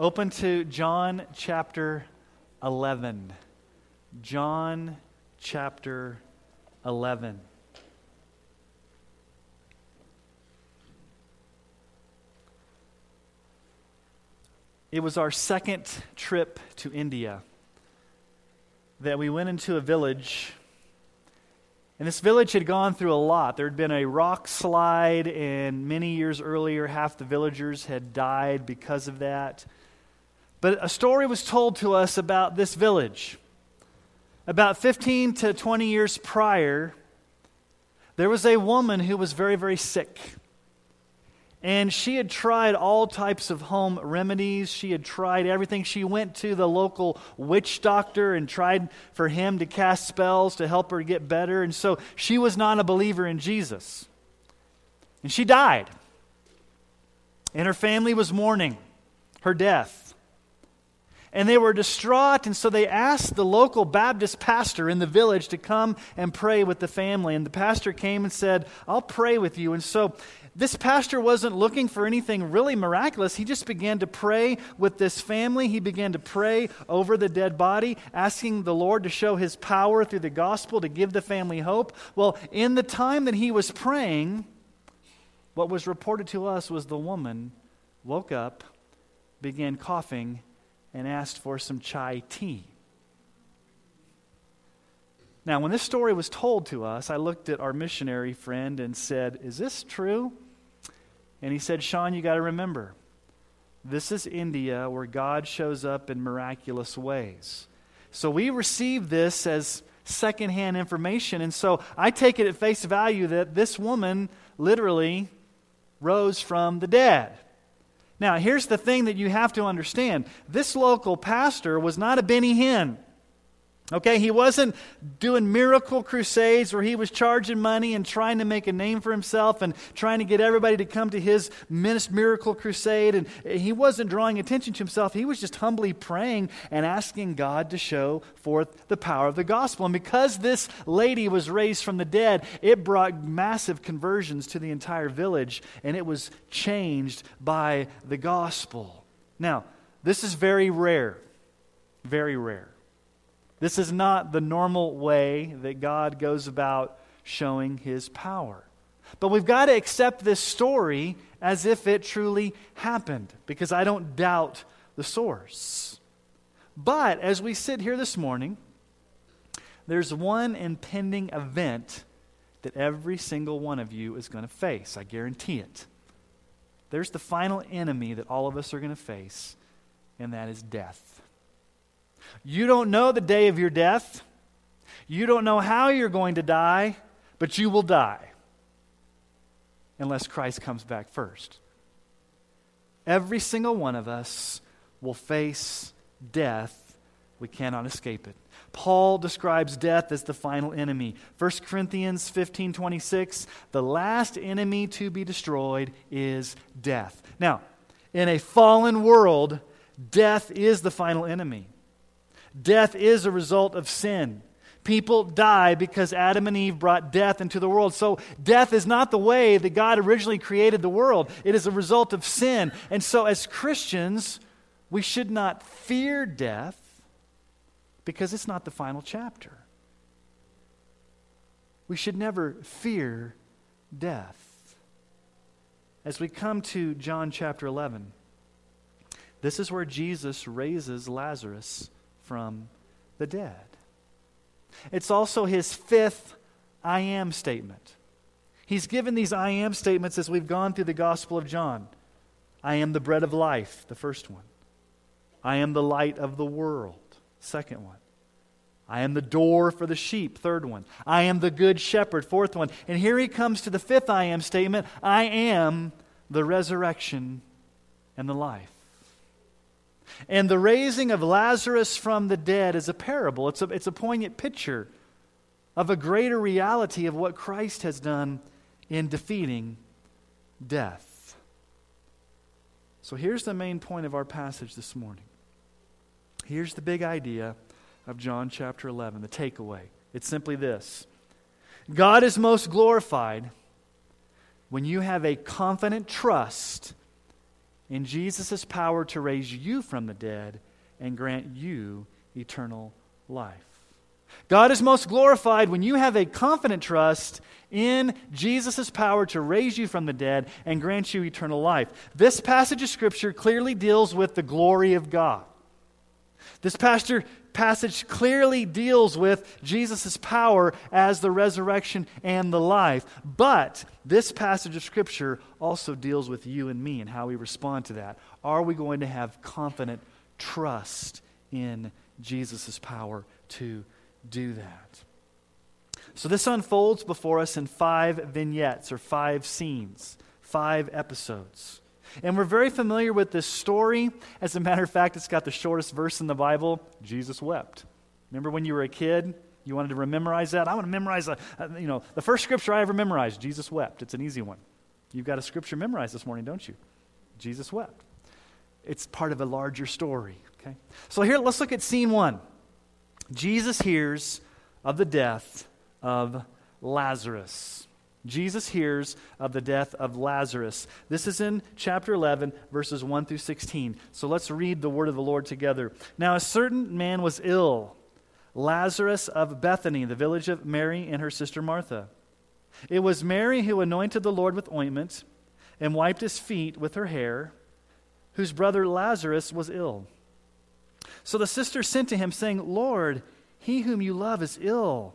Open to John chapter 11. John chapter 11. It was our second trip to India that we went into a village. And this village had gone through a lot. There had been a rock slide, and many years earlier, half the villagers had died because of that. But a story was told to us about this village. About 15 to 20 years prior, there was a woman who was very, very sick. And she had tried all types of home remedies. She had tried everything. She went to the local witch doctor and tried for him to cast spells to help her get better. And so she was not a believer in Jesus. And she died. And her family was mourning her death. And they were distraught, and so they asked the local Baptist pastor in the village to come and pray with the family. And the pastor came and said, I'll pray with you. And so this pastor wasn't looking for anything really miraculous. He just began to pray with this family. He began to pray over the dead body, asking the Lord to show his power through the gospel to give the family hope. Well, in the time that he was praying, what was reported to us was the woman woke up, began coughing, and asked for some chai tea. Now, when this story was told to us, I looked at our missionary friend and said, Is this true? And he said, Sean, you got to remember, this is India where God shows up in miraculous ways. So we receive this as secondhand information. And so I take it at face value that this woman literally rose from the dead. Now, here's the thing that you have to understand this local pastor was not a Benny Hinn. Okay, he wasn't doing miracle crusades where he was charging money and trying to make a name for himself and trying to get everybody to come to his miracle crusade. And he wasn't drawing attention to himself. He was just humbly praying and asking God to show forth the power of the gospel. And because this lady was raised from the dead, it brought massive conversions to the entire village and it was changed by the gospel. Now, this is very rare. Very rare. This is not the normal way that God goes about showing his power. But we've got to accept this story as if it truly happened, because I don't doubt the source. But as we sit here this morning, there's one impending event that every single one of you is going to face. I guarantee it. There's the final enemy that all of us are going to face, and that is death. You don't know the day of your death. You don't know how you're going to die, but you will die unless Christ comes back first. Every single one of us will face death. We cannot escape it. Paul describes death as the final enemy. 1 Corinthians 15 26, the last enemy to be destroyed is death. Now, in a fallen world, death is the final enemy. Death is a result of sin. People die because Adam and Eve brought death into the world. So, death is not the way that God originally created the world, it is a result of sin. And so, as Christians, we should not fear death because it's not the final chapter. We should never fear death. As we come to John chapter 11, this is where Jesus raises Lazarus from the dead. It's also his fifth I am statement. He's given these I am statements as we've gone through the Gospel of John. I am the bread of life, the first one. I am the light of the world, second one. I am the door for the sheep, third one. I am the good shepherd, fourth one. And here he comes to the fifth I am statement I am the resurrection and the life. And the raising of Lazarus from the dead is a parable, it's a, it's a poignant picture of a greater reality of what Christ has done in defeating death. So here's the main point of our passage this morning. Here's the big idea of John chapter 11, the takeaway. It's simply this God is most glorified when you have a confident trust in Jesus' power to raise you from the dead and grant you eternal life. God is most glorified when you have a confident trust in Jesus' power to raise you from the dead and grant you eternal life. This passage of Scripture clearly deals with the glory of God. This pastor, passage clearly deals with Jesus' power as the resurrection and the life. But this passage of Scripture also deals with you and me and how we respond to that. Are we going to have confident trust in Jesus' power to do that? So this unfolds before us in five vignettes or five scenes, five episodes. And we're very familiar with this story. As a matter of fact, it's got the shortest verse in the Bible Jesus wept. Remember when you were a kid? You wanted to memorize that? I want to memorize, a, you know, the first scripture I ever memorized, Jesus wept. It's an easy one. You've got a scripture memorized this morning, don't you? Jesus wept. It's part of a larger story, okay? So here, let's look at scene one. Jesus hears of the death of Lazarus. Jesus hears of the death of Lazarus. This is in chapter 11, verses 1 through 16. So let's read the word of the Lord together. Now, a certain man was ill, Lazarus of Bethany, the village of Mary and her sister Martha. It was Mary who anointed the Lord with ointment and wiped his feet with her hair, whose brother Lazarus was ill. So the sister sent to him, saying, Lord, he whom you love is ill.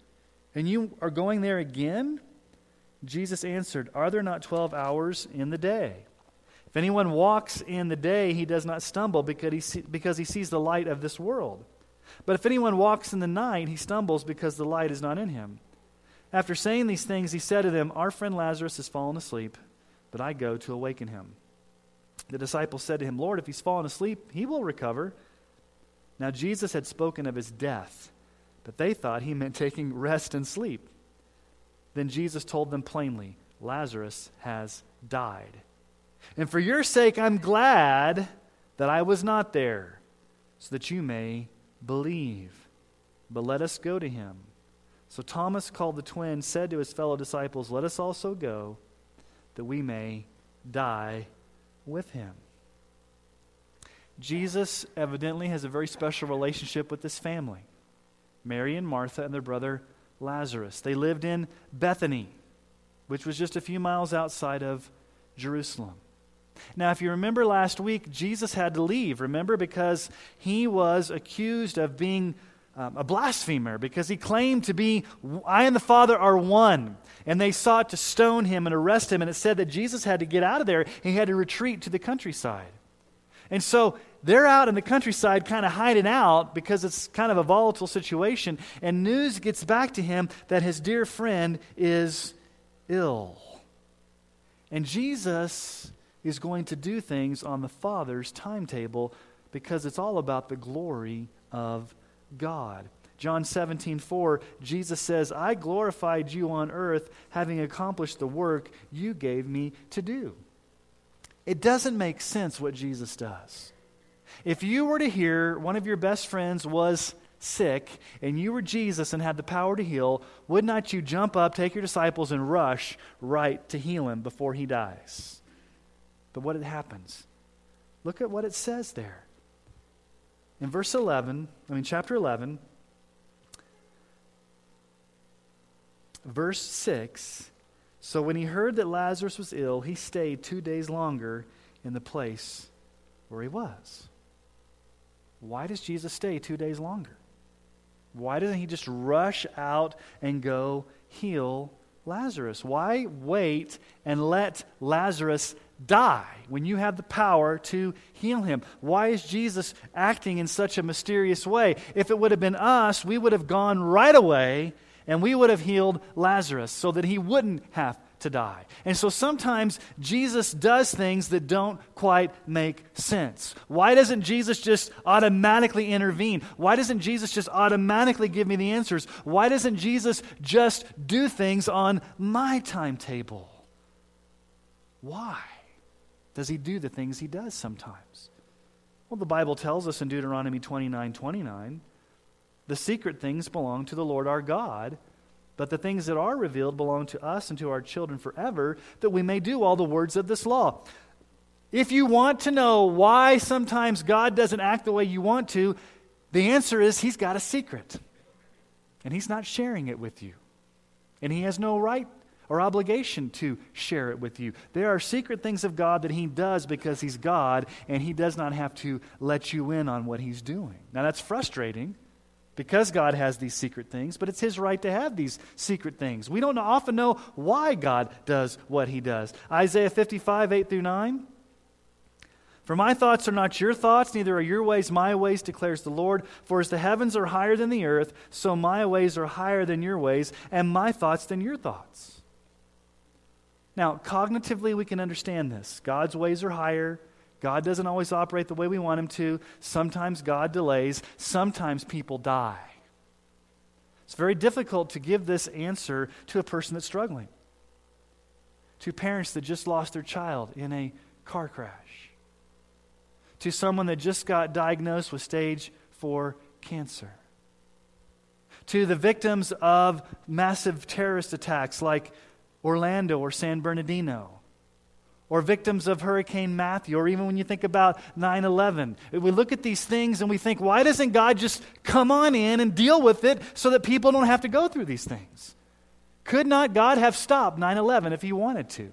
and you are going there again? Jesus answered, Are there not 12 hours in the day? If anyone walks in the day, he does not stumble because he, see, because he sees the light of this world. But if anyone walks in the night, he stumbles because the light is not in him. After saying these things, he said to them, Our friend Lazarus has fallen asleep, but I go to awaken him. The disciples said to him, Lord, if he's fallen asleep, he will recover. Now Jesus had spoken of his death but they thought he meant taking rest and sleep. Then Jesus told them plainly Lazarus has died. And for your sake, I'm glad that I was not there, so that you may believe. But let us go to him. So Thomas, called the twin, said to his fellow disciples, Let us also go, that we may die with him. Jesus evidently has a very special relationship with this family. Mary and Martha and their brother Lazarus. They lived in Bethany, which was just a few miles outside of Jerusalem. Now, if you remember last week, Jesus had to leave, remember, because he was accused of being um, a blasphemer, because he claimed to be, I and the Father are one. And they sought to stone him and arrest him, and it said that Jesus had to get out of there. He had to retreat to the countryside. And so they're out in the countryside kind of hiding out because it's kind of a volatile situation. And news gets back to him that his dear friend is ill. And Jesus is going to do things on the Father's timetable because it's all about the glory of God. John 17, 4, Jesus says, I glorified you on earth, having accomplished the work you gave me to do. It doesn't make sense what Jesus does. If you were to hear one of your best friends was sick and you were Jesus and had the power to heal, would not you jump up, take your disciples, and rush right to heal him before he dies? But what happens? Look at what it says there. In verse 11, I mean, chapter 11, verse 6 So when he heard that Lazarus was ill, he stayed two days longer in the place where he was. why does Jesus stay two days longer? Why doesn't he just rush out and go heal Lazarus? Why wait and let Lazarus die when you have the power to heal him? Why is Jesus acting in such a mysterious way? If it would have been us, we would have gone right away and we would have healed Lazarus so that he wouldn't have to die. And so sometimes Jesus does things that don't quite make sense. Why doesn't Jesus just automatically intervene? Why doesn't Jesus just automatically give me the answers? Why doesn't Jesus just do things on my timetable? Why does he do the things he does sometimes? Well, the Bible tells us in Deuteronomy 29 29, the secret things belong to the Lord our God but the things that are revealed belong to us and to our children forever, that we may do all the words of this law. If you want to know why sometimes God doesn't act the way you want to, the answer is He's got a secret. And He's not sharing it with you. And He has no right or obligation to share it with you. There are secret things of God that He does because He's God, and He does not have to let you in on what He's doing. Now, that's frustrating because God has these secret things, but it's His right to have these secret things. We don't often know why God does what He does. Isaiah 55, 8 through 9. For my thoughts are not your thoughts, neither are your ways my ways, declares the Lord. For as the heavens are higher than the earth, so my ways are higher than your ways, and my thoughts than your thoughts. Now, cognitively, we can understand this. God's ways are higher, God doesn't always operate the way we want him to. Sometimes God delays. Sometimes people die. It's very difficult to give this answer to a person that's struggling, to parents that just lost their child in a car crash, to someone that just got diagnosed with stage 4 cancer, to the victims of massive terrorist attacks like Orlando or San Bernardino or victims of Hurricane Matthew, or even when you think about 9 11. We look at these things and we think, why doesn't God just come on in and deal with it so that people don't have to go through these things? Could not God have stopped 9 11 if he wanted to?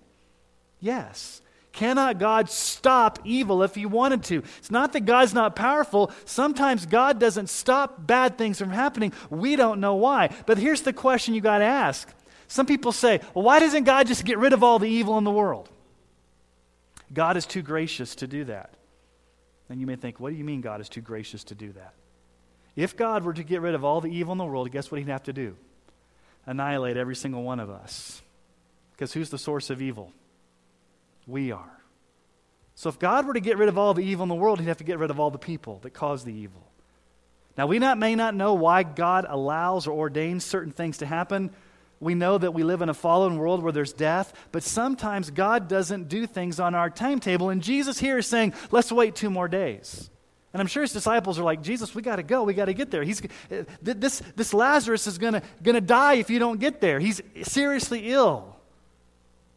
Yes. Cannot God stop evil if he wanted to? It's not that God's not powerful. Sometimes God doesn't stop bad things from happening. We don't know why. But here's the question you got to ask. Some people say, well, why doesn't God just get rid of all the evil in the world? God is too gracious to do that. And you may think, what do you mean God is too gracious to do that? If God were to get rid of all the evil in the world, guess what he'd have to do? Annihilate every single one of us. Because who's the source of evil? We are. So if God were to get rid of all the evil in the world, he'd have to get rid of all the people that cause the evil. Now, we not, may not know why God allows or ordains certain things to happen, we know that we live in a fallen world where there's death, but sometimes God doesn't do things on our timetable. And Jesus here is saying, let's wait two more days. And I'm sure his disciples are like, Jesus, we got to go. We got to get there. He's, this, this Lazarus is going to die if you don't get there. He's seriously ill.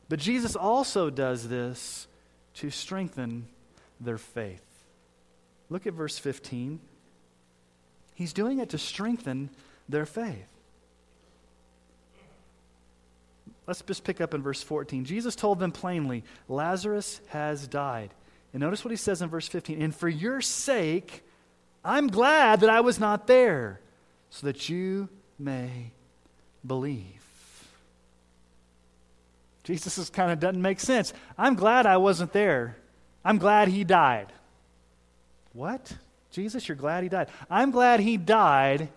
But Jesus also does this to strengthen their faith. Look at verse 15. He's doing it to strengthen their faith. Let's just pick up in verse 14. Jesus told them plainly, Lazarus has died. And notice what he says in verse 15. And for your sake, I'm glad that I was not there, so that you may believe. Jesus is kind of doesn't make sense. I'm glad I wasn't there. I'm glad he died. What? Jesus, you're glad he died. I'm glad he died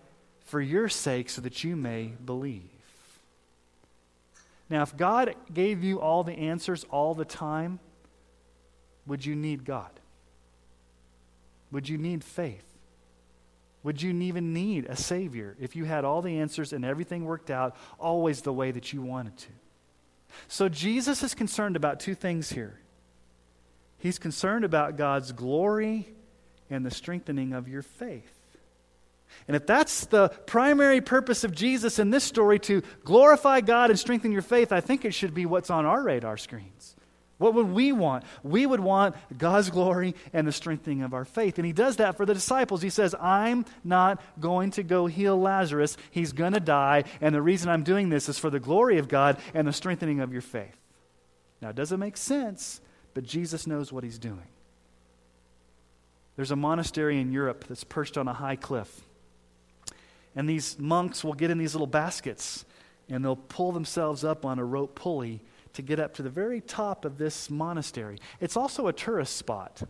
for your sake so that you may believe. Now, if God gave you all the answers all the time, would you need God? Would you need faith? Would you even need a Savior if you had all the answers and everything worked out always the way that you wanted to? So, Jesus is concerned about two things here. He's concerned about God's glory and the strengthening of your faith. And if that's the primary purpose of Jesus in this story to glorify God and strengthen your faith, I think it should be what's on our radar screens. What would we want? We would want God's glory and the strengthening of our faith. And he does that for the disciples. He says, I'm not going to go heal Lazarus. He's going to die. And the reason I'm doing this is for the glory of God and the strengthening of your faith. Now, it doesn't make sense, but Jesus knows what he's doing. There's a monastery in Europe that's perched on a high cliff. And these monks will get in these little baskets and they'll pull themselves up on a rope pulley to get up to the very top of this monastery. It's also a tourist spot.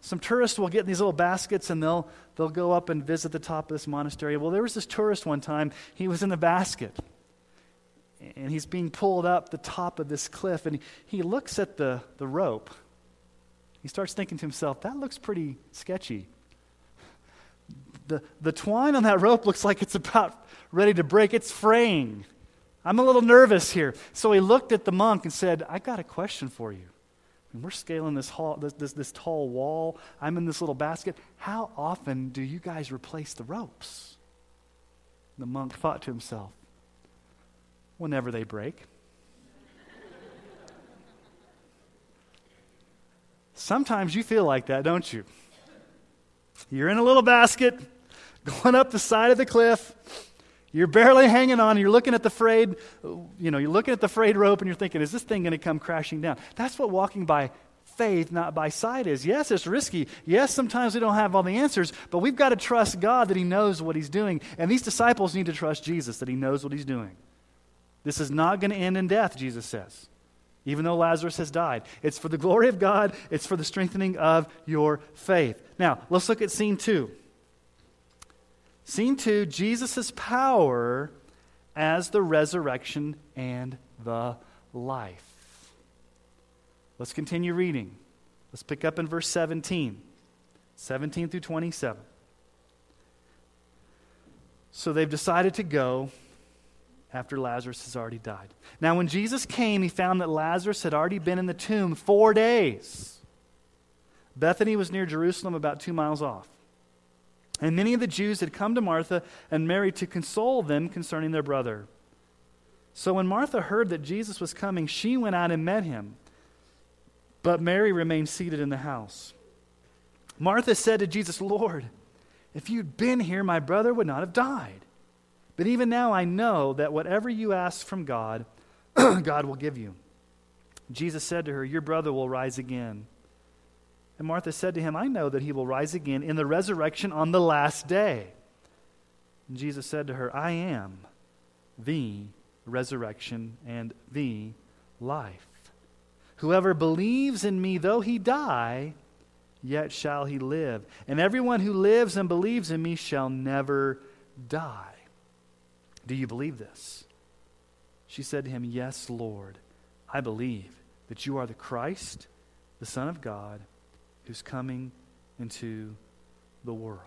Some tourists will get in these little baskets and they'll, they'll go up and visit the top of this monastery. Well, there was this tourist one time, he was in the basket and he's being pulled up the top of this cliff and he, looks at the, the rope. He starts thinking to himself, that looks pretty sketchy. The, the twine on that rope looks like it's about ready to break. It's fraying. I'm a little nervous here. So he looked at the monk and said, I got a question for you. We're scaling this, hall, this, this, this tall wall. I'm in this little basket. How often do you guys replace the ropes? The monk thought to himself, whenever they break. Sometimes you feel like that, don't you? You're in a little basket going up the side of the cliff. You're barely hanging on. You're looking at the frayed, you know, you're looking at the frayed rope and you're thinking, is this thing going to come crashing down? That's what walking by faith, not by sight is. Yes, it's risky. Yes, sometimes we don't have all the answers, but we've got to trust God that He knows what He's doing. And these disciples need to trust Jesus that He knows what He's doing. This is not going to end in death, Jesus says, even though Lazarus has died. It's for the glory of God, it's for the strengthening of your faith. Now, let's look at scene two. Scene two Jesus' power as the resurrection and the life. Let's continue reading. Let's pick up in verse 17. 17 through 27. So they've decided to go after Lazarus has already died. Now, when Jesus came, he found that Lazarus had already been in the tomb four days. Bethany was near Jerusalem, about two miles off. And many of the Jews had come to Martha and Mary to console them concerning their brother. So when Martha heard that Jesus was coming, she went out and met him. But Mary remained seated in the house. Martha said to Jesus, Lord, if you'd been here, my brother would not have died. But even now I know that whatever you ask from God, God will give you. Jesus said to her, Your brother will rise again. And Martha said to him, I know that he will rise again in the resurrection on the last day. And Jesus said to her, I am the resurrection and the life. Whoever believes in me, though he die, yet shall he live. And everyone who lives and believes in me shall never die. Do you believe this? She said to him, Yes, Lord. I believe that you are the Christ, the Son of God who's coming into the world.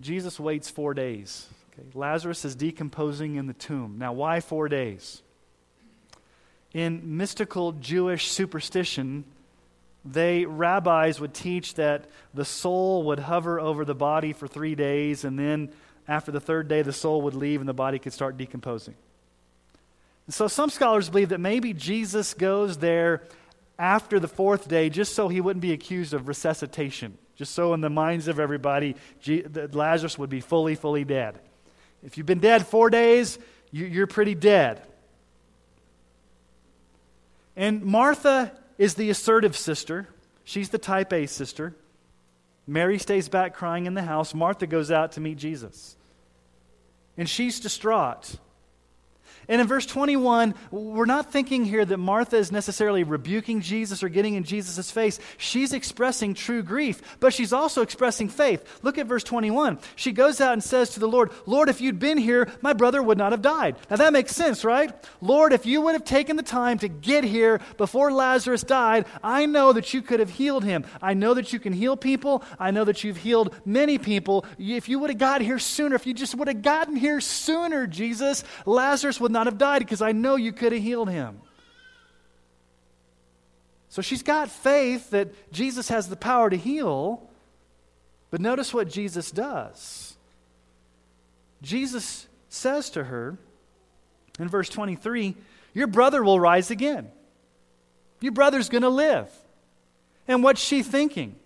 Jesus waits four days. Okay? Lazarus is decomposing in the tomb. Now, why four days? In mystical Jewish superstition, they rabbis would teach that the soul would hover over the body for three days, and then after the third day, the soul would leave and the body could start decomposing. So some scholars believe that maybe Jesus goes there after the fourth day just so he wouldn't be accused of resuscitation, just so in the minds of everybody, Lazarus would be fully, fully dead. If you've been dead four days, you're pretty dead. And Martha is the assertive sister. She's the type A sister. Mary stays back crying in the house. Martha goes out to meet Jesus. And she's distraught. And in verse 21, we're not thinking here that Martha is necessarily rebuking Jesus or getting in Jesus' face. She's expressing true grief, but she's also expressing faith. Look at verse 21. She goes out and says to the Lord, Lord, if you'd been here, my brother would not have died. Now that makes sense, right? Lord, if you would have taken the time to get here before Lazarus died, I know that you could have healed him. I know that you can heal people. I know that you've healed many people. If you would have got here sooner, if you just would have gotten here sooner, Jesus, Lazarus would not not have died because I know you could have healed him. So she's got faith that Jesus has the power to heal. But notice what Jesus does. Jesus says to her in verse 23 Your brother will rise again. Your brother's going to live. And what's she thinking?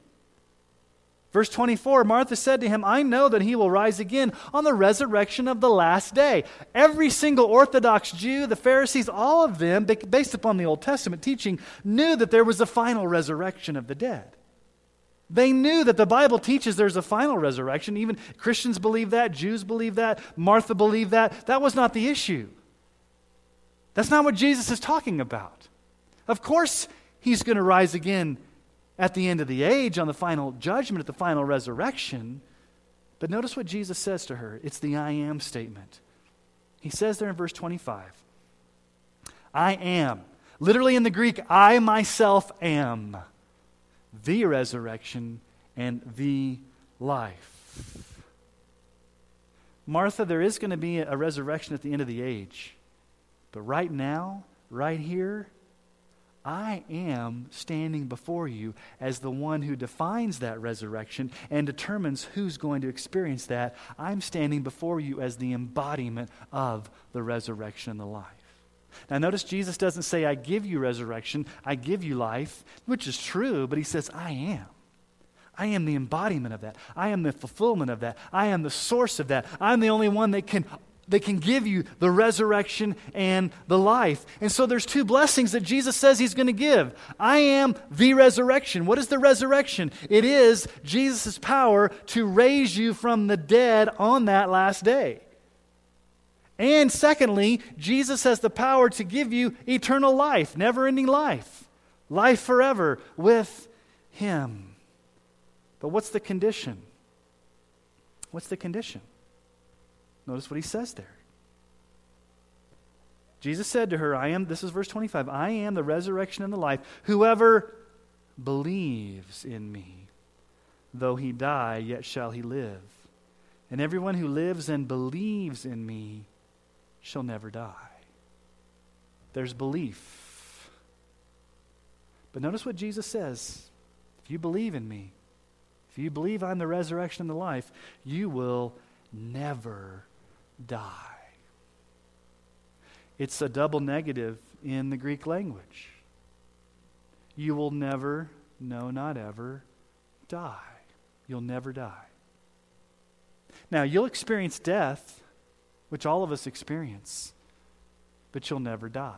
Verse 24 Martha said to him, I know that he will rise again on the resurrection of the last day. Every single Orthodox Jew, the Pharisees, all of them, based upon the Old Testament teaching, knew that there was a final resurrection of the dead. They knew that the Bible teaches there's a final resurrection. Even Christians believe that, Jews believe that, Martha believed that. That was not the issue. That's not what Jesus is talking about. Of course, he's going to rise again at the end of the age on the final judgment, at the final resurrection. But notice what Jesus says to her it's the I am statement. He says there in verse 25, I am. Literally in the Greek, I myself am the resurrection and the life. Martha, there is going to be a resurrection at the end of the age. But right now, right here, I am standing before you as the one who defines that resurrection and determines who's going to experience that. I'm standing before you as the embodiment of the resurrection and the life. Now, notice Jesus doesn't say, I give you resurrection, I give you life, which is true, but he says, I am. I am the embodiment of that. I am the fulfillment of that. I am the source of that. I'm the only one that can they can give you the resurrection and the life. And so there's two blessings that Jesus says he's going to give. I am the resurrection. What is the resurrection? It is Jesus' power to raise you from the dead on that last day. And secondly, Jesus has the power to give you eternal life, never ending life, life forever with him. But what's the condition? What's the condition? Notice what he says there. Jesus said to her, I am, this is verse 25, I am the resurrection and the life. Whoever believes in me, though he die, yet shall he live. And everyone who lives and believes in me shall never die. There's belief. But notice what Jesus says if you believe in me, if you believe I'm the resurrection and the life, you will never die. It's a double negative in the Greek language. You will never, no, not ever, die. You'll never die. Now, you'll experience death, which all of us experience, but you'll never die.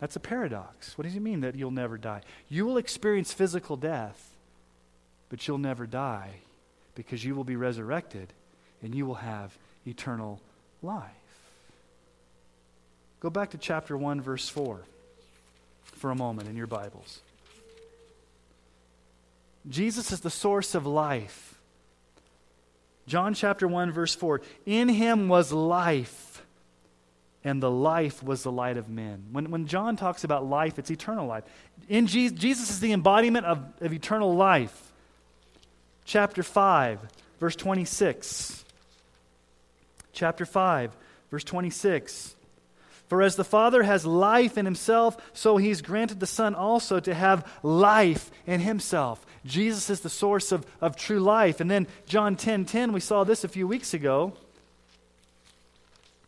That's a paradox. What does he mean that you'll never die? You will experience physical death, but you'll never die because you will be resurrected and you will have eternal life. Go back to chapter 1, verse 4 for a moment in your Bibles. Jesus is the source of life. John chapter 1, verse 4 In him was life, and the life was the light of men. When, when John talks about life, it's eternal life. In Jesus, Jesus is the embodiment of, of eternal life. Chapter 5, verse 26 chapter 5, verse 26. For as the Father has life in himself, so he's granted the Son also to have life in himself. Jesus is the source of, of true life. And then John 10 10, we saw this a few weeks ago.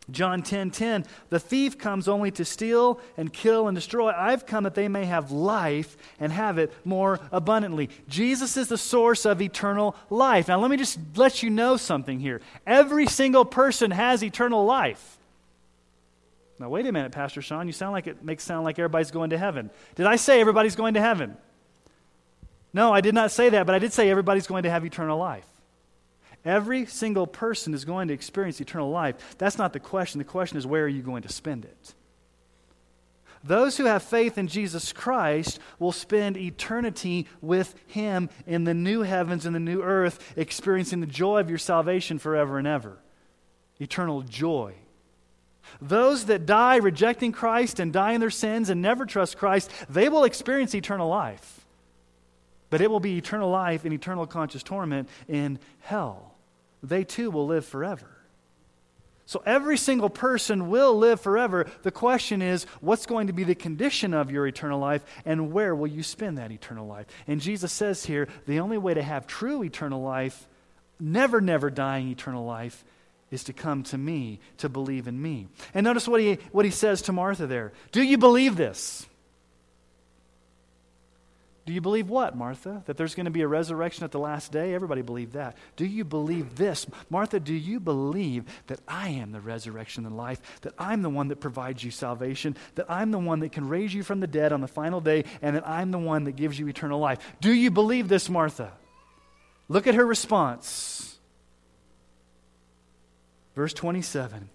John 10 10, the thief comes only to steal and kill and destroy. I've come that they may have life and have it more abundantly. Jesus is the source of eternal life. Now, let me just let you know something here. Every single person has eternal life. Now, wait a minute, Pastor Sean. You sound like it makes sound like everybody's going to heaven. Did I say everybody's going to heaven? No, I did not say that, but I did say everybody's going to have eternal life. Every single person is going to experience eternal life. That's not the question. The question is, where are you going to spend it? Those who have faith in Jesus Christ will spend eternity with Him in the new heavens and the new earth, experiencing the joy of your salvation forever and ever. Eternal joy. Those that die rejecting Christ and die in their sins and never trust Christ, they will experience eternal life. But it will be eternal life and eternal conscious torment in hell they too will live forever. So every single person will live forever. The question is, what's going to be the condition of your eternal life, and where will you spend that eternal life? And Jesus says here the only way to have true eternal life, never, never dying eternal life, is to come to me, to believe in me. And notice what he, what he says to Martha there Do you believe this? Do you believe what, Martha? That there's going to be a resurrection at the last day? Everybody believed that. Do you believe this? Martha, do you believe that I am the resurrection and life? That I'm the one that provides you salvation? That I'm the one that can raise you from the dead on the final day? And that I'm the one that gives you eternal life? Do you believe this, Martha? Look at her response. Verse 27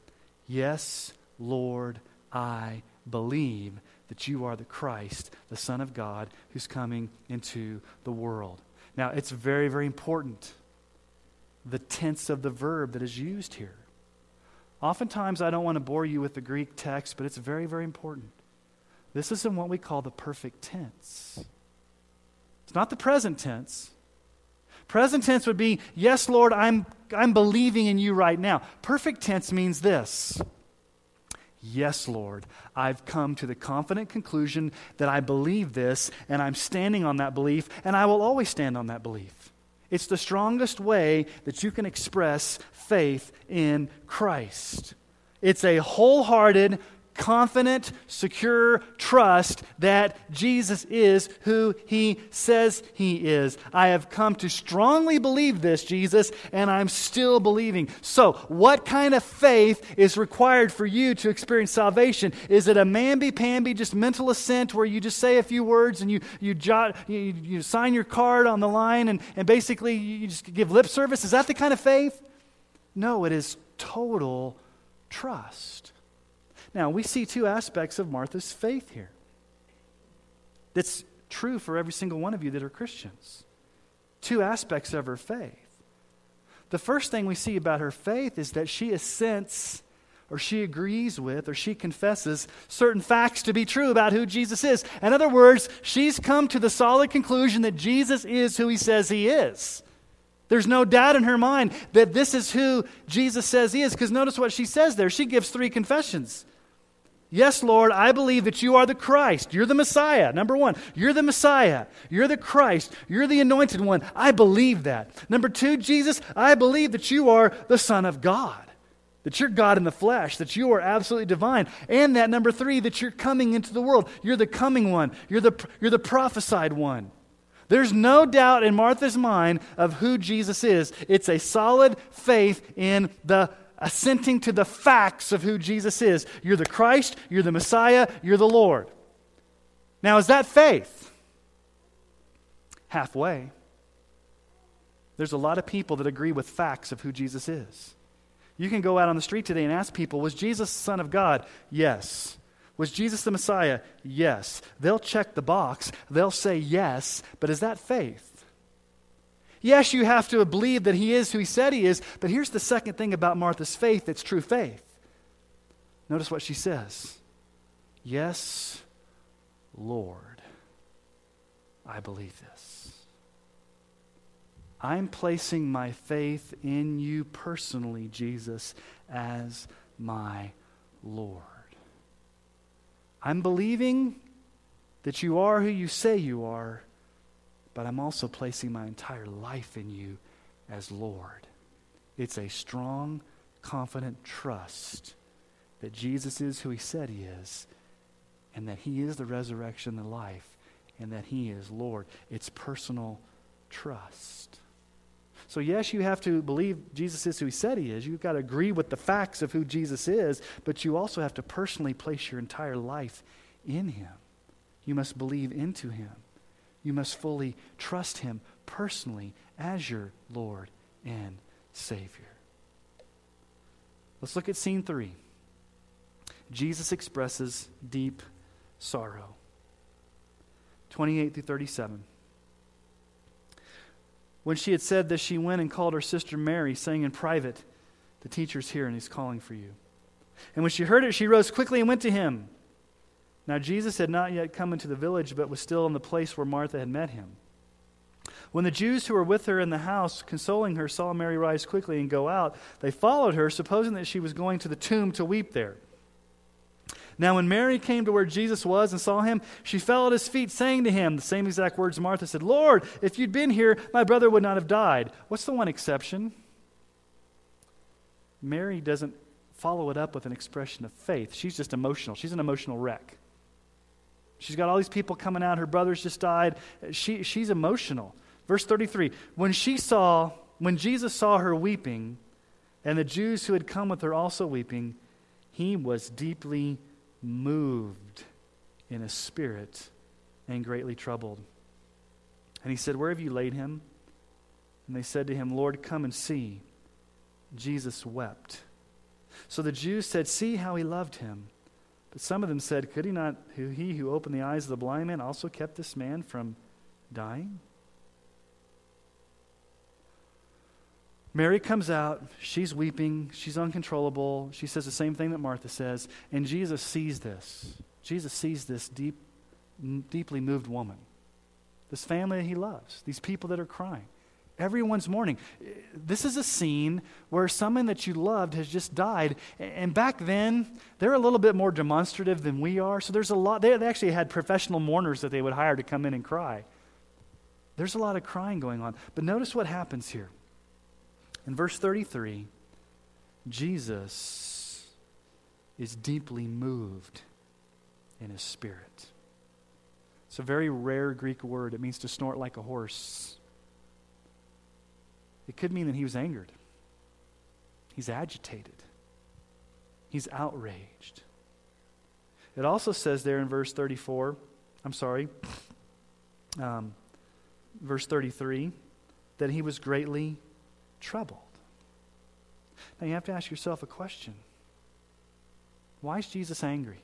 Yes, Lord, I believe that you are the Christ, the Son of God, who's coming into the world. Now, it's very, very important the tense of the verb that is used here. Oftentimes, I don't want to bore you with the Greek text, but it's very, very important. This is in what we call the perfect tense. It's not the present tense. Present tense would be, Yes, Lord, I'm, I'm believing in you right now. Perfect tense means this Yes, Lord, I've come to the confident conclusion that I believe this, and I'm standing on that belief, and I will always stand on that belief. It's the strongest way that you can express faith in Christ. It's a wholehearted, confident, secure trust that Jesus is who he says he is. I have come to strongly believe this, Jesus, and I'm still believing. So, what kind of faith is required for you to experience salvation? Is it a mamby-pamby, just mental assent where you just say a few words and you, you, jot, you, you sign your card on the line and, and basically you just give lip service? Is that the kind of faith? No, it is total trust. Now, we see two aspects of Martha's faith here. That's true for every single one of you that are Christians. Two aspects of her faith. The first thing we see about her faith is that she assents or she agrees with or she confesses certain facts to be true about who Jesus is. In other words, she's come to the solid conclusion that Jesus is who he says he is. There's no doubt in her mind that this is who Jesus says he is because notice what she says there. She gives three confessions. Yes, Lord, I believe that you are the Christ. You're the Messiah. Number one, you're the Messiah. You're the Christ. You're the anointed one. I believe that. Number two, Jesus, I believe that you are the Son of God. That you're God in the flesh, that you are absolutely divine. And that number three, that you're coming into the world. You're the coming one. You're the, you're the prophesied one. There's no doubt in Martha's mind of who Jesus is. It's a solid faith in the assenting to the facts of who Jesus is. You're the Christ, you're the Messiah, you're the Lord. Now, is that faith? Halfway. There's a lot of people that agree with facts of who Jesus is. You can go out on the street today and ask people, Was Jesus the Son of God? Yes. Was Jesus the Messiah? Yes. They'll check the box. They'll say yes, but is that faith? Yes, you have to believe that he is who he said he is, but here's the second thing about Martha's faith that's true faith. Notice what she says Yes, Lord, I believe this. I'm placing my faith in you personally, Jesus, as my Lord. I'm believing that you are who you say you are but I'm also placing my entire life in you as Lord. It's a strong, confident trust that Jesus is who he said he is, and that he is the resurrection and the life, and that he is Lord. It's personal trust. So, yes, you have to believe Jesus is who he said he is. You've got to agree with the facts of who Jesus is, but you also have to personally place your entire life in him. You must believe into him. You must fully trust Him personally as your Lord and Savior. Let's look at scene three. Jesus expresses deep sorrow. 28 through 37. When she had said this, she went and called her sister Mary, saying in private, The teacher's here and he's calling for you. And when she heard it, she rose quickly and went to him. Now, Jesus had not yet come into the village, but was still in the place where Martha had met him. When the Jews who were with her in the house, consoling her, saw Mary rise quickly and go out, they followed her, supposing that she was going to the tomb to weep there. Now, when Mary came to where Jesus was and saw him, she fell at his feet, saying to him, the same exact words Martha said, Lord, if you'd been here, my brother would not have died. What's the one exception? Mary doesn't follow it up with an expression of faith. She's just emotional. She's an emotional wreck. She's got all these people coming out. Her brother's just died. She, she's emotional. Verse 33 When she saw, when Jesus saw her weeping, and the Jews who had come with her also weeping, he was deeply moved in a spirit and greatly troubled. And he said, Where have you laid him? And they said to him, Lord, come and see. Jesus wept. So the Jews said, See how he loved him. But some of them said, Could he not, who he who opened the eyes of the blind man, also kept this man from dying? Mary comes out. She's weeping. She's uncontrollable. She says the same thing that Martha says. And Jesus sees this. Jesus sees this deep, deeply moved woman, this family that he loves, these people that are crying. Everyone's mourning. This is a scene where someone that you loved has just died. And back then, they're a little bit more demonstrative than we are. So there's a lot, they actually had professional mourners that they would hire to come in and cry. There's a lot of crying going on. But notice what happens here. In verse 33, Jesus is deeply moved in his spirit. It's a very rare Greek word. It means to snort like a horse. It could mean that he was angered, he's agitated, he's outraged. It also says there in verse 34, I'm sorry, um, verse 33, that he was greatly troubled. Now you have to ask yourself a question Why is Jesus angry?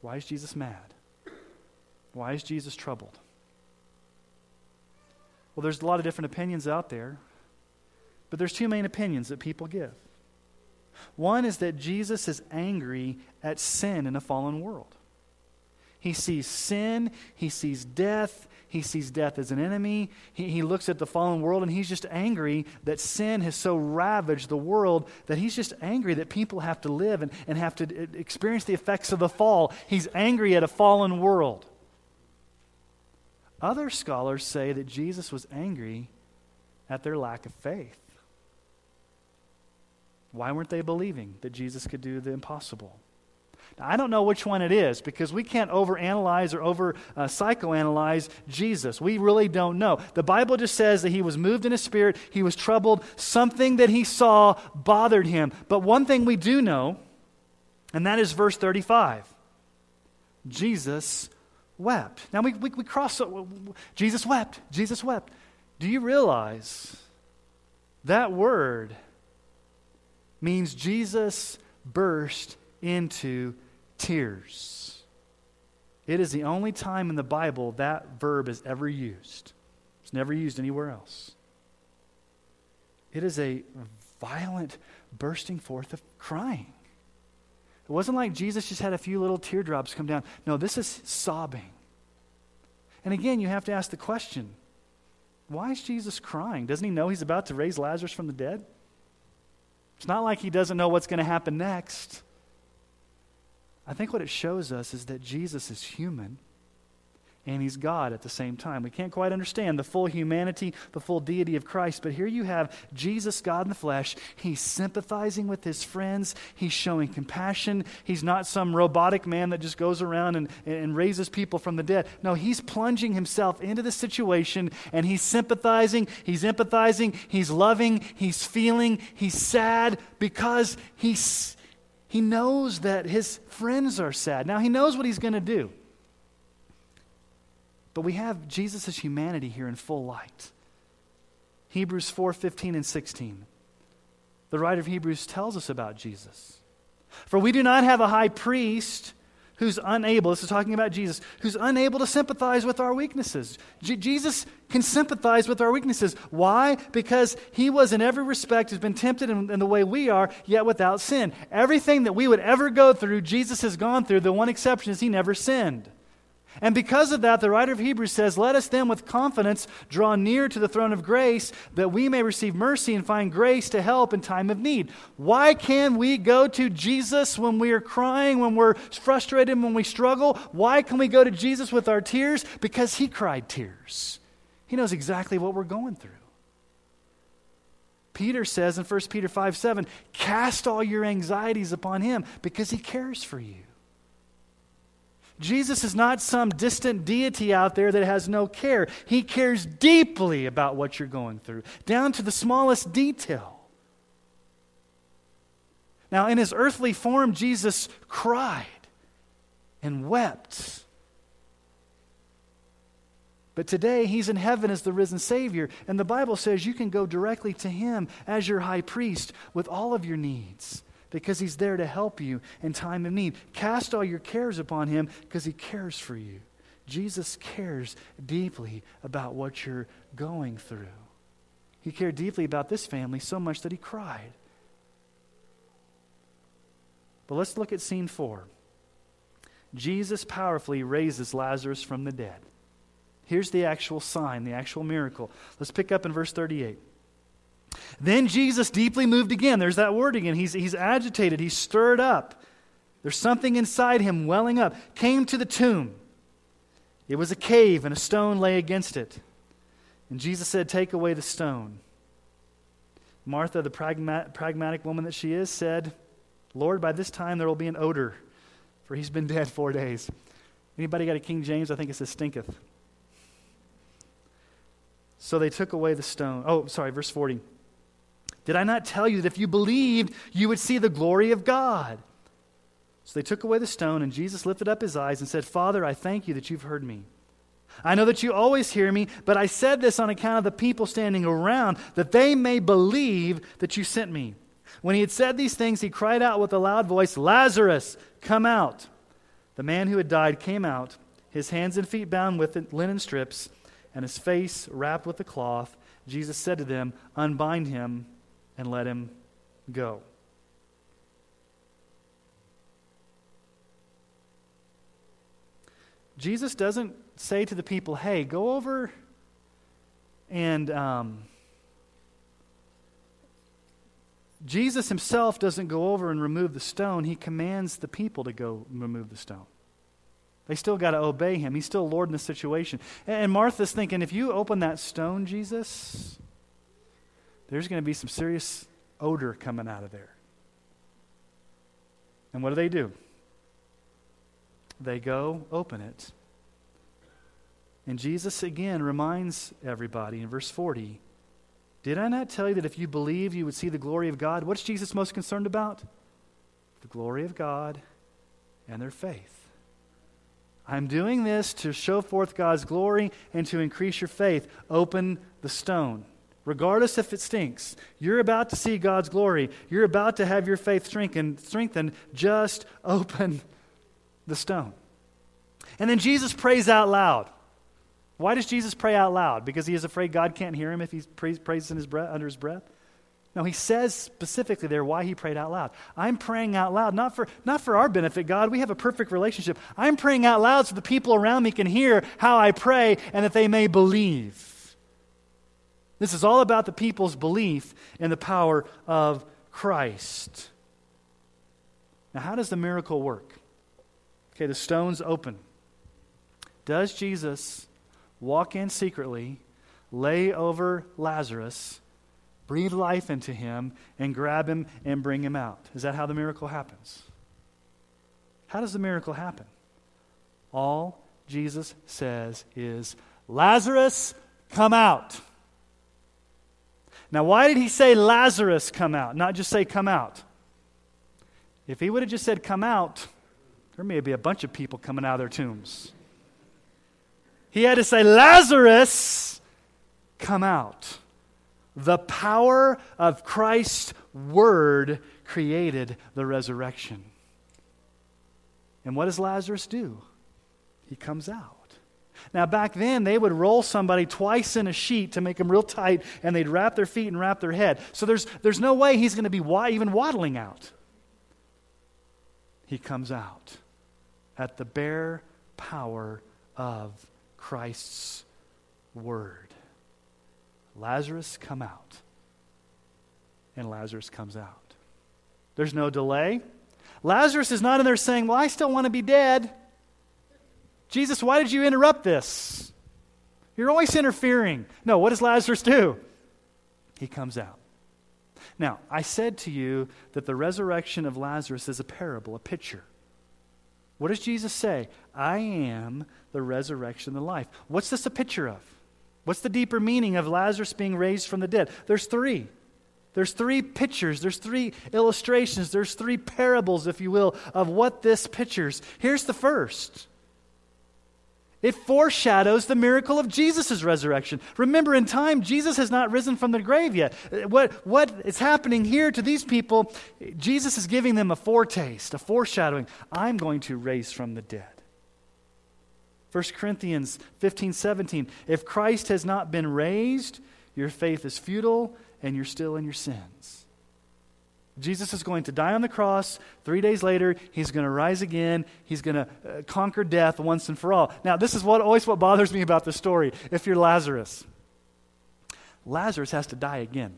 Why is Jesus mad? Why is Jesus troubled? Well, there's a lot of different opinions out there, but there's two main opinions that people give. One is that Jesus is angry at sin in a fallen world. He sees sin, he sees death, he sees death as an enemy. He, he looks at the fallen world and he's just angry that sin has so ravaged the world that he's just angry that people have to live and, and have to experience the effects of the fall. He's angry at a fallen world. Other scholars say that Jesus was angry at their lack of faith. Why weren't they believing that Jesus could do the impossible? Now, I don't know which one it is because we can't overanalyze or over uh, psychoanalyze Jesus. We really don't know. The Bible just says that he was moved in his spirit, he was troubled, something that he saw bothered him. But one thing we do know, and that is verse 35 Jesus wept. Now we, we, we cross, uh, Jesus wept. Jesus wept. Do you realize that word means Jesus burst into tears? It is the only time in the Bible that verb is ever used. It's never used anywhere else. It is a violent bursting forth of crying. It wasn't like Jesus just had a few little teardrops come down. No, this is sobbing. And again, you have to ask the question why is Jesus crying? Doesn't he know he's about to raise Lazarus from the dead? It's not like he doesn't know what's going to happen next. I think what it shows us is that Jesus is human and he's God at the same time. We can't quite understand the full humanity, the full deity of Christ, but here you have Jesus, God in the flesh. He's sympathizing with his friends, he's showing compassion. He's not some robotic man that just goes around and, and raises people from the dead. No, he's plunging himself into the situation and he's sympathizing, he's empathizing, he's loving, he's feeling, he's sad because he's. He knows that his friends are sad. Now, he knows what he's going to do. But we have Jesus' humanity here in full light. Hebrews 4 15 and 16. The writer of Hebrews tells us about Jesus. For we do not have a high priest who's unable, this is talking about Jesus, who's unable to sympathize with our weaknesses. Jesus can sympathize with our weaknesses. Why? Because he was in every respect, has been tempted in, in, the way we are, yet without sin. Everything that we would ever go through, Jesus has gone through. The one exception is he never sinned. And because of that, the writer of Hebrews says, Let us then with confidence draw near to the throne of grace that we may receive mercy and find grace to help in time of need. Why can we go to Jesus when we are crying, when we're frustrated, when we struggle? Why can we go to Jesus with our tears? Because he cried tears. He knows exactly what we're going through. Peter says in 1 Peter 5 7, cast all your anxieties upon him because he cares for you. Jesus is not some distant deity out there that has no care. He cares deeply about what you're going through, down to the smallest detail. Now, in his earthly form, Jesus cried and wept. But today, he's in heaven as the risen Savior, and the Bible says you can go directly to him as your high priest with all of your needs because he's there to help you in time of need. Cast all your cares upon him because he cares for you. Jesus cares deeply about what you're going through. He cared deeply about this family so much that he cried. But let's look at scene four. Jesus powerfully raises Lazarus from the dead. Here's the actual sign, the actual miracle. Let's pick up in verse 38. Then Jesus deeply moved again. There's that word again. He's, he's agitated, he's stirred up. There's something inside him welling up. Came to the tomb. It was a cave, and a stone lay against it. And Jesus said, Take away the stone. Martha, the pragma- pragmatic woman that she is, said, Lord, by this time there will be an odor, for he's been dead four days. Anybody got a King James? I think it says stinketh. So they took away the stone. Oh, sorry, verse 40. Did I not tell you that if you believed, you would see the glory of God? So they took away the stone, and Jesus lifted up his eyes and said, Father, I thank you that you've heard me. I know that you always hear me, but I said this on account of the people standing around, that they may believe that you sent me. When he had said these things, he cried out with a loud voice, Lazarus, come out. The man who had died came out, his hands and feet bound with linen strips, and his face wrapped with a cloth. Jesus said to them, Unbind him and let him go. Jesus doesn't say to the people, Hey, go over and. Um, Jesus himself doesn't go over and remove the stone. He commands the people to go remove the stone. They still got to obey him. He's still Lord in the situation. And Martha's thinking, if you open that stone, Jesus, there's going to be some serious odor coming out of there. And what do they do? They go open it. And Jesus again reminds everybody in verse 40 did I not tell you that if you believe, you would see the glory of God? What's Jesus most concerned about? The glory of God and their faith. I'm doing this to show forth God's glory and to increase your faith. Open the stone. Regardless if it stinks, you're about to see God's glory. You're about to have your faith strengthened. strengthened. Just open the stone. And then Jesus prays out loud. Why does Jesus pray out loud? Because he is afraid God can't hear him if he prays, his breath, under his breath? No, he says specifically there why he prayed out loud. I'm praying out loud, not for, not for our benefit, God. We have a perfect relationship. I'm praying out loud so the people around me can hear how I pray and that they may believe. This is all about the people's belief in the power of Christ. Now, how does the miracle work? Okay, the stone's open. Does Jesus walk in secretly, lay over Lazarus, breathe life into him, and grab him and bring him out. Is that how the miracle happens? How does the miracle happen? All Jesus says is, Lazarus, come out. Now, why did he say Lazarus come out, not just say come out? If he would have just said come out, there may be a bunch of people coming out of their tombs. He had to say, Lazarus, come out. The power of Christ's word created the resurrection. And what does Lazarus do? He comes out. Now, back then, they would roll somebody twice in a sheet to make them real tight, and they'd wrap their feet and wrap their head. So there's, there's no way he's going to be wa- even waddling out. He comes out at the bare power of Christ's word. Lazarus, come out. And Lazarus comes out. There's no delay. Lazarus is not in there saying, Well, I still want to be dead. Jesus, why did you interrupt this? You're always interfering. No, what does Lazarus do? He comes out. Now, I said to you that the resurrection of Lazarus is a parable, a picture. What does Jesus say? I am the resurrection and the life. What's this a picture of? What's the deeper meaning of Lazarus being raised from the dead? There's three. There's three pictures, there's three illustrations, there's three parables, if you will, of what this pictures. Here's the first it foreshadows the miracle of Jesus' resurrection. Remember, in time, Jesus has not risen from the grave yet. What, what is happening here to these people, Jesus is giving them a foretaste, a foreshadowing. I'm going to raise from the dead. 1 Corinthians 15, 17. If Christ has not been raised, your faith is futile and you're still in your sins. Jesus is going to die on the cross. Three days later, he's going to rise again. He's going to uh, conquer death once and for all. Now, this is what always what bothers me about the story. If you're Lazarus, Lazarus has to die again.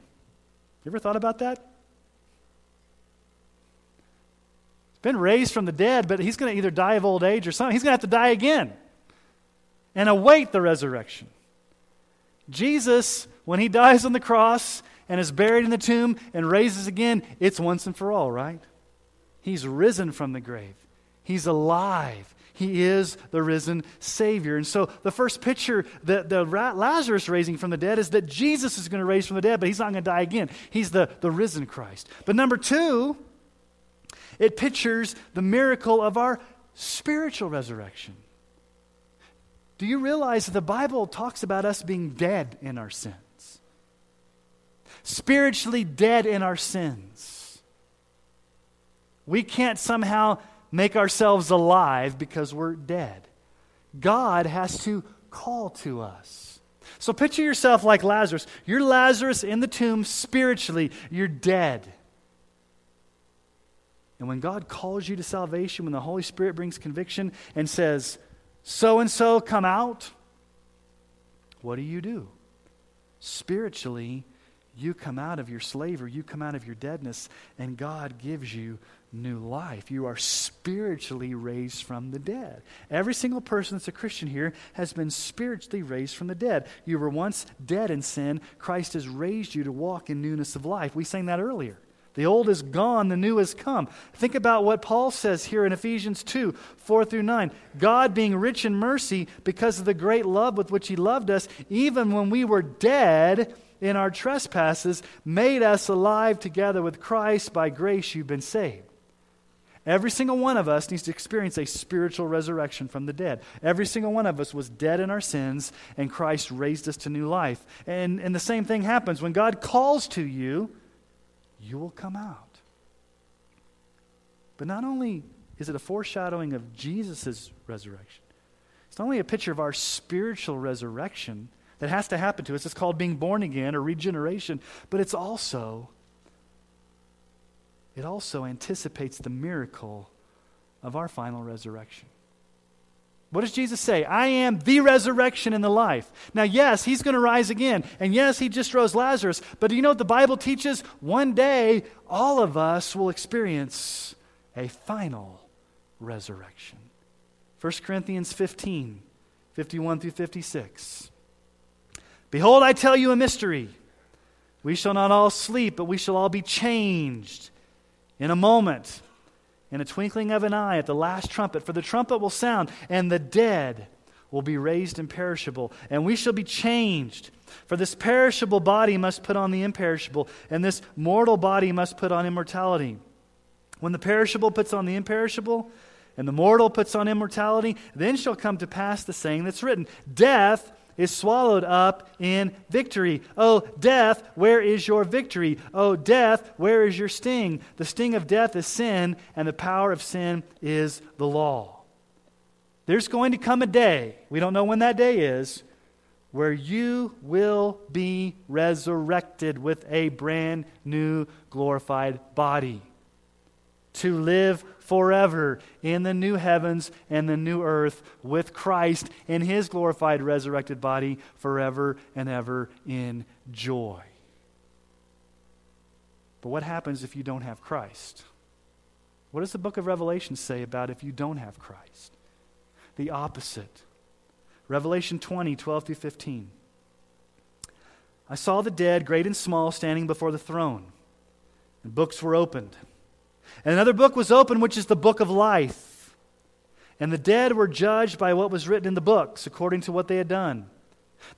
You ever thought about that? He's been raised from the dead, but he's going to either die of old age or something. He's going to have to die again and await the resurrection. Jesus, when he dies on the cross, and is buried in the tomb and raises again, it's once and for all, right? He's risen from the grave. He's alive. He is the risen Savior. And so the first picture that the Lazarus raising from the dead is that Jesus is going to raise from the dead, but he's not going to die again. He's the, the risen Christ. But number two, it pictures the miracle of our spiritual resurrection. Do you realize that the Bible talks about us being dead in our sin? Spiritually dead in our sins. We can't somehow make ourselves alive because we're dead. God has to call to us. So picture yourself like Lazarus. You're Lazarus in the tomb spiritually, you're dead. And when God calls you to salvation, when the Holy Spirit brings conviction and says, so and so come out, what do you do? Spiritually, you come out of your slavery, you come out of your deadness, and God gives you new life. You are spiritually raised from the dead. Every single person that's a Christian here has been spiritually raised from the dead. You were once dead in sin. Christ has raised you to walk in newness of life. We sang that earlier. The old is gone, the new has come. Think about what Paul says here in Ephesians 2 4 through 9. God, being rich in mercy, because of the great love with which He loved us, even when we were dead, in our trespasses, made us alive together with Christ. By grace, you've been saved. Every single one of us needs to experience a spiritual resurrection from the dead. Every single one of us was dead in our sins, and Christ raised us to new life. And, and the same thing happens. When God calls to you, you will come out. But not only is it a foreshadowing of Jesus' resurrection, it's not only a picture of our spiritual resurrection, that has to happen to us. It's called being born again or regeneration, but it's also it also anticipates the miracle of our final resurrection. What does Jesus say? I am the resurrection and the life. Now, yes, he's going to rise again. And yes, he just rose Lazarus. But do you know what the Bible teaches? One day, all of us will experience a final resurrection. 1 Corinthians 15, 51 through 56. Behold, I tell you a mystery. We shall not all sleep, but we shall all be changed in a moment, in a twinkling of an eye, at the last trumpet. For the trumpet will sound, and the dead will be raised imperishable, and we shall be changed. For this perishable body must put on the imperishable, and this mortal body must put on immortality. When the perishable puts on the imperishable, and the mortal puts on immortality, then shall come to pass the saying that's written Death is swallowed up in victory. Oh, death, where is your victory? Oh, death, where is your sting? The sting of death is sin, and the power of sin is the law. There's going to come a day, we don't know when that day is, where you will be resurrected with a brand new glorified body to live forever in the new heavens and the new earth with Christ in his glorified resurrected body forever and ever in joy. But what happens if you don't have Christ? What does the book of Revelation say about if you don't have Christ? The opposite. Revelation 20, 12 through 15. I saw the dead, great and small, standing before the throne, and books were opened. And another book was opened, which is the book of life. And the dead were judged by what was written in the books, according to what they had done.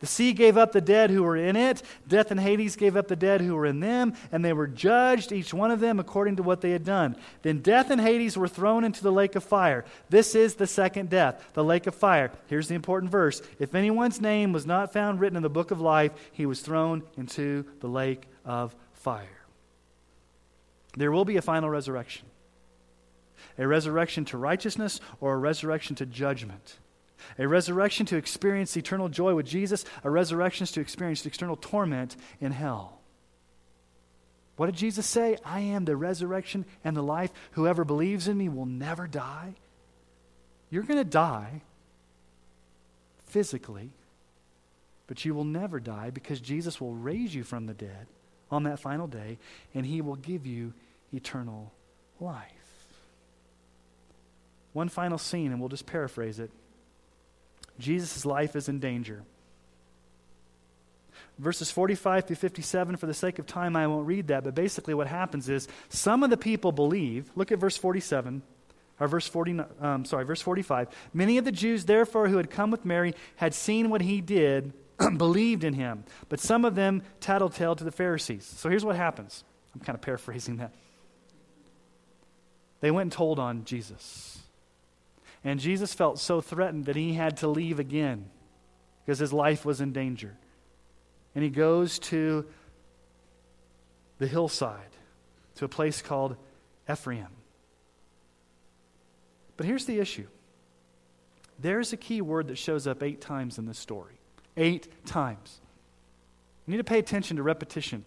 The sea gave up the dead who were in it. Death and Hades gave up the dead who were in them, and they were judged, each one of them, according to what they had done. Then death and Hades were thrown into the lake of fire. This is the second death, the lake of fire. Here's the important verse If anyone's name was not found written in the book of life, he was thrown into the lake of fire. There will be a final resurrection a resurrection to righteousness or a resurrection to judgment. A resurrection to experience eternal joy with Jesus, a resurrection to experience external torment in hell. What did Jesus say? I am the resurrection and the life. Whoever believes in me will never die. You're going to die physically, but you will never die because Jesus will raise you from the dead on that final day and he will give you eternal life. One final scene, and we'll just paraphrase it. Jesus' life is in danger. Verses 45 through 57, for the sake of time, I won't read that, but basically what happens is some of the people believe. Look at verse 47, or verse 40, um, sorry, verse 45. Many of the Jews, therefore, who had come with Mary, had seen what he did, believed in him, but some of them tattletale to the Pharisees. So here's what happens. I'm kind of paraphrasing that. They went and told on Jesus. And Jesus felt so threatened that he had to leave again because his life was in danger. And he goes to the hillside, to a place called Ephraim. But here's the issue there's a key word that shows up eight times in this story. Eight times. You need to pay attention to repetition.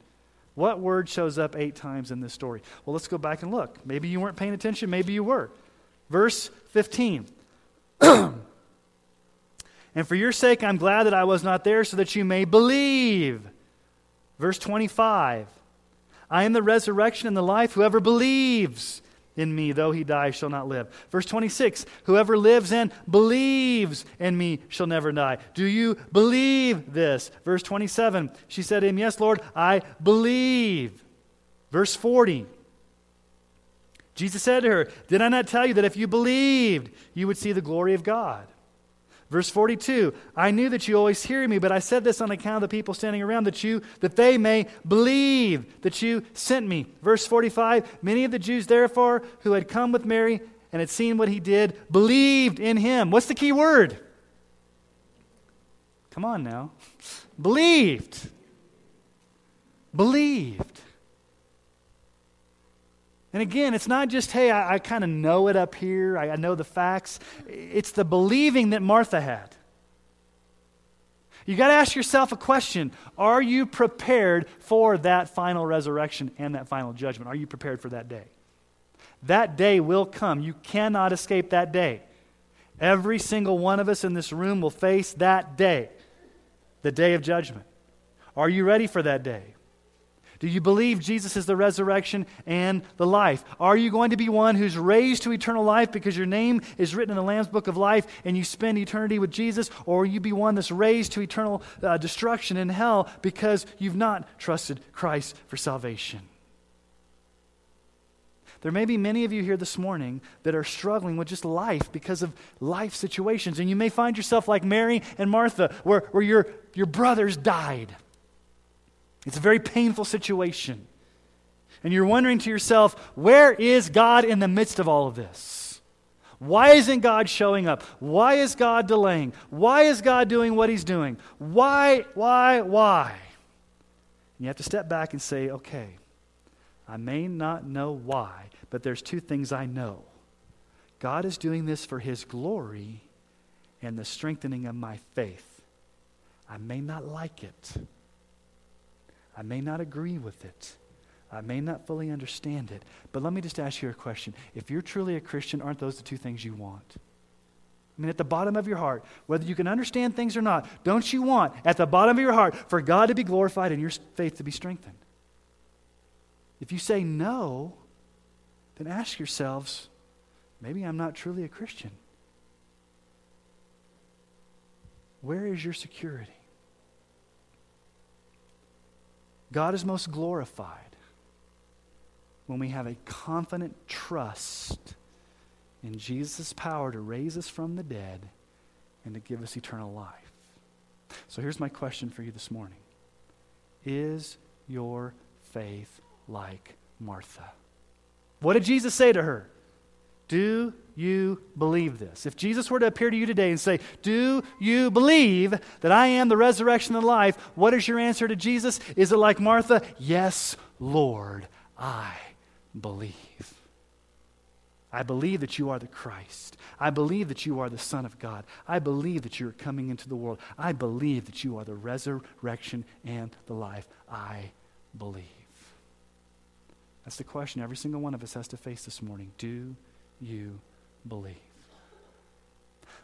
What word shows up eight times in this story? Well, let's go back and look. Maybe you weren't paying attention, maybe you were. Verse 15. and for your sake, I'm glad that I was not there so that you may believe. Verse 25. I am the resurrection and the life. Whoever believes in me, though he die, shall not live. Verse 26 Whoever lives and believes in me shall never die. Do you believe this? Verse 27 She said to him, Yes, Lord, I believe. Verse 40 Jesus said to her, Did I not tell you that if you believed, you would see the glory of God? Verse 42, I knew that you always hear me, but I said this on account of the people standing around, that you that they may believe that you sent me. Verse 45, many of the Jews therefore who had come with Mary and had seen what he did believed in him. What's the key word? Come on now. Believed. Believed. And again, it's not just, hey, I, I kind of know it up here, I, I know the facts. It's the believing that Martha had. You got to ask yourself a question Are you prepared for that final resurrection and that final judgment? Are you prepared for that day? That day will come. You cannot escape that day. Every single one of us in this room will face that day, the day of judgment. Are you ready for that day? Do you believe Jesus is the resurrection and the life? Are you going to be one who's raised to eternal life because your name is written in the Lamb's book of life and you spend eternity with Jesus? Or you be one that's raised to eternal uh, destruction in hell because you've not trusted Christ for salvation? There may be many of you here this morning that are struggling with just life because of life situations. And you may find yourself like Mary and Martha, where, where your, your brothers died it's a very painful situation. And you're wondering to yourself, where is God in the midst of all of this? Why isn't God showing up? Why is God delaying? Why is God doing what he's doing? Why, why, why? And you have to step back and say, okay, I may not know why, but there's two things I know. God is doing this for his glory and the strengthening of my faith. I may not like it. I may not agree with it. I may not fully understand it. But let me just ask you a question. If you're truly a Christian, aren't those the two things you want? I mean, at the bottom of your heart, whether you can understand things or not, don't you want, at the bottom of your heart, for God to be glorified and your faith to be strengthened? If you say no, then ask yourselves maybe I'm not truly a Christian. Where is your security? God is most glorified when we have a confident trust in Jesus' power to raise us from the dead and to give us eternal life. So here's my question for you this morning Is your faith like Martha? What did Jesus say to her? Do you believe this? If Jesus were to appear to you today and say, Do you believe that I am the resurrection and the life? What is your answer to Jesus? Is it like Martha? Yes, Lord, I believe. I believe that you are the Christ. I believe that you are the Son of God. I believe that you are coming into the world. I believe that you are the resurrection and the life. I believe. That's the question every single one of us has to face this morning. Do you believe?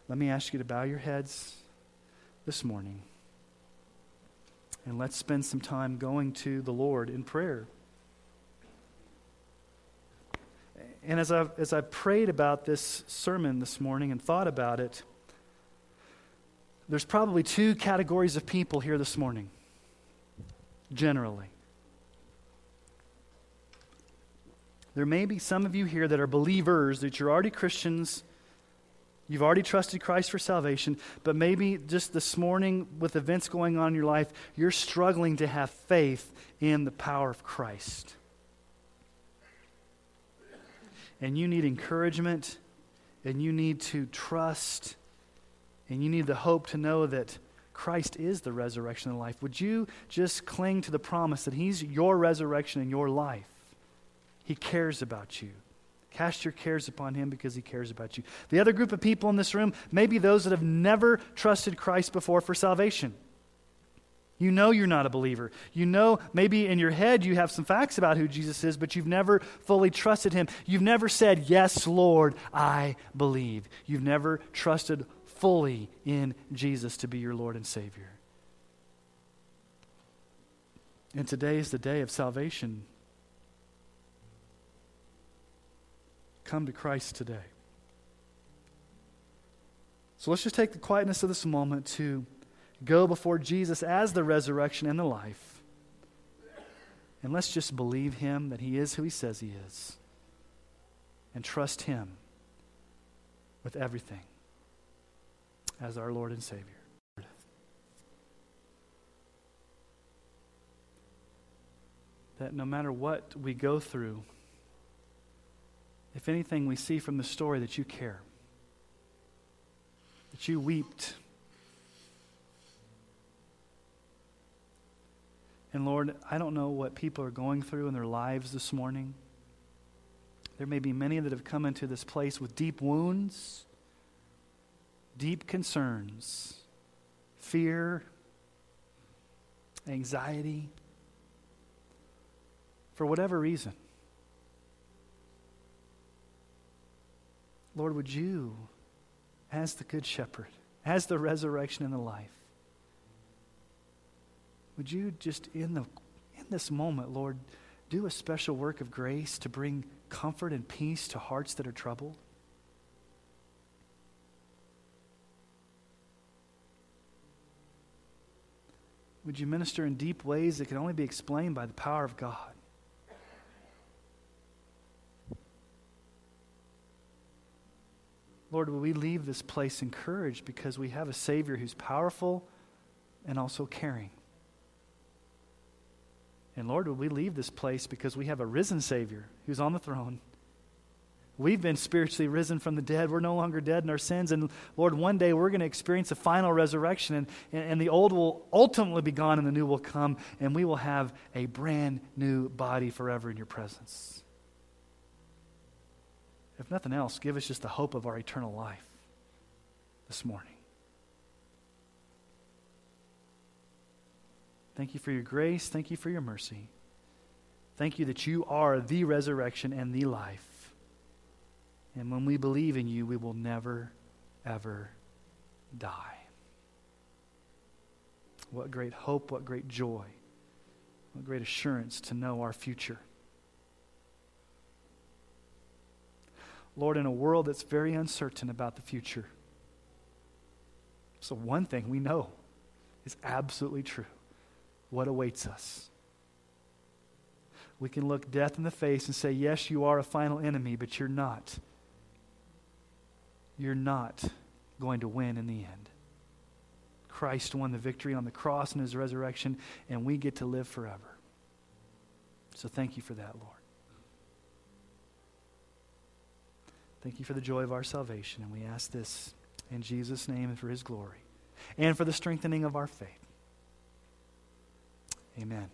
Let me ask you to bow your heads this morning. And let's spend some time going to the Lord in prayer. And as I, as I prayed about this sermon this morning and thought about it, there's probably two categories of people here this morning, generally. There may be some of you here that are believers, that you're already Christians, you've already trusted Christ for salvation, but maybe just this morning, with events going on in your life, you're struggling to have faith in the power of Christ. And you need encouragement, and you need to trust, and you need the hope to know that Christ is the resurrection and life, would you just cling to the promise that He's your resurrection and your life? He cares about you. Cast your cares upon Him because He cares about you. The other group of people in this room may be those that have never trusted Christ before for salvation. You know you're not a believer. You know maybe in your head you have some facts about who Jesus is, but you've never fully trusted him. You've never said, Yes, Lord, I believe. You've never trusted fully in Jesus to be your Lord and Savior. And today is the day of salvation. Come to Christ today. So let's just take the quietness of this moment to go before Jesus as the resurrection and the life. And let's just believe him that he is who he says he is and trust him with everything as our Lord and Savior. That no matter what we go through, if anything we see from the story, that you care, that you wept And Lord, I don't know what people are going through in their lives this morning. There may be many that have come into this place with deep wounds, deep concerns, fear, anxiety, for whatever reason. Lord, would you, as the Good Shepherd, as the resurrection and the life, would you just in the in this moment, Lord, do a special work of grace to bring comfort and peace to hearts that are troubled? Would you minister in deep ways that can only be explained by the power of God? Lord, will we leave this place encouraged because we have a Savior who's powerful and also caring? And Lord, will we leave this place because we have a risen Savior who's on the throne? We've been spiritually risen from the dead. We're no longer dead in our sins. And Lord, one day we're going to experience a final resurrection, and, and, the old will ultimately be gone, and the new will come, and we will have a brand new body forever in your presence. If nothing else, give us just the hope of our eternal life this morning. Thank you for your grace. Thank you for your mercy. Thank you that you are the resurrection and the life. And when we believe in you, we will never, ever die. What great hope, what great joy, what great assurance to know our future. Lord, in a world that's very uncertain about the future, so one thing we know is absolutely true what awaits us. We can look death in the face and say, Yes, you are a final enemy, but you're not. you're not going to win in the end. Christ won the victory on the cross and his resurrection, and we get to live forever. So thank you for that, Lord. Thank you for the joy of our salvation, and we ask this in Jesus' name and for his glory, and for the strengthening of our faith. Amen.